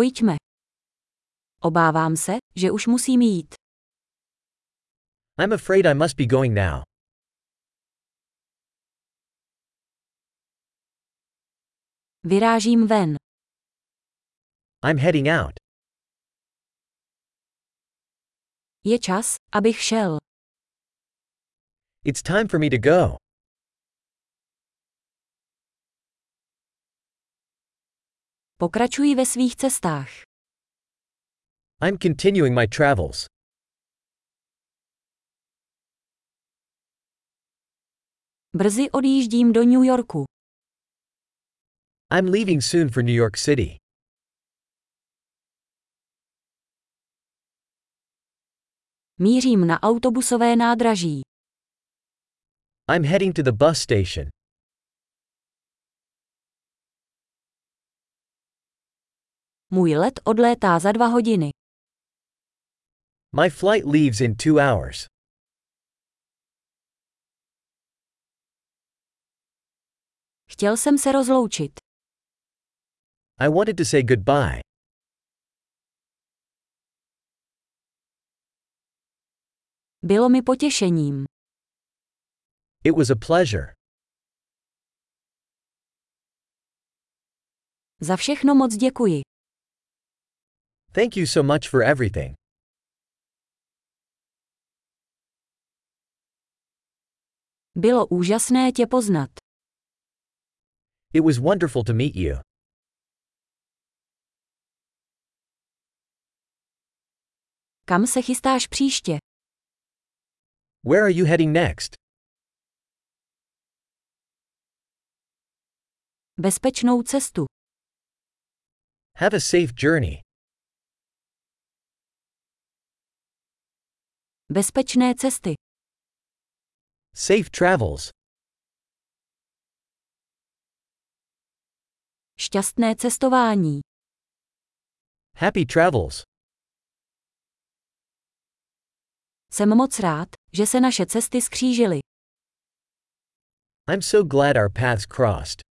Pojďme. Obávám se, že už musím jít. I'm afraid I must be going now. Vyrážím ven. I'm heading out. Je čas, abych šel. It's time for me to go. Pokračuji ve svých cestách. I'm continuing my travels. Brzy odjíždím do New Yorku. I'm leaving soon for New York City. Mířím na autobusové nádraží. I'm heading to the bus station. Můj let odlétá za dva hodiny. My flight leaves in two hours. Chtěl jsem se rozloučit. I wanted to say goodbye. Bylo mi potěšením. It was a pleasure. Za všechno moc děkuji. Thank you so much for everything. Bylo úžasné tě poznat. It was wonderful to meet you. Kam se chystáš příště? Where are you heading next? Bezpečnou cestu. Have a safe journey. Bezpečné cesty. Safe travels. Šťastné cestování. Happy travels. Jsem moc rád, že se naše cesty skřížily. I'm so glad our paths crossed.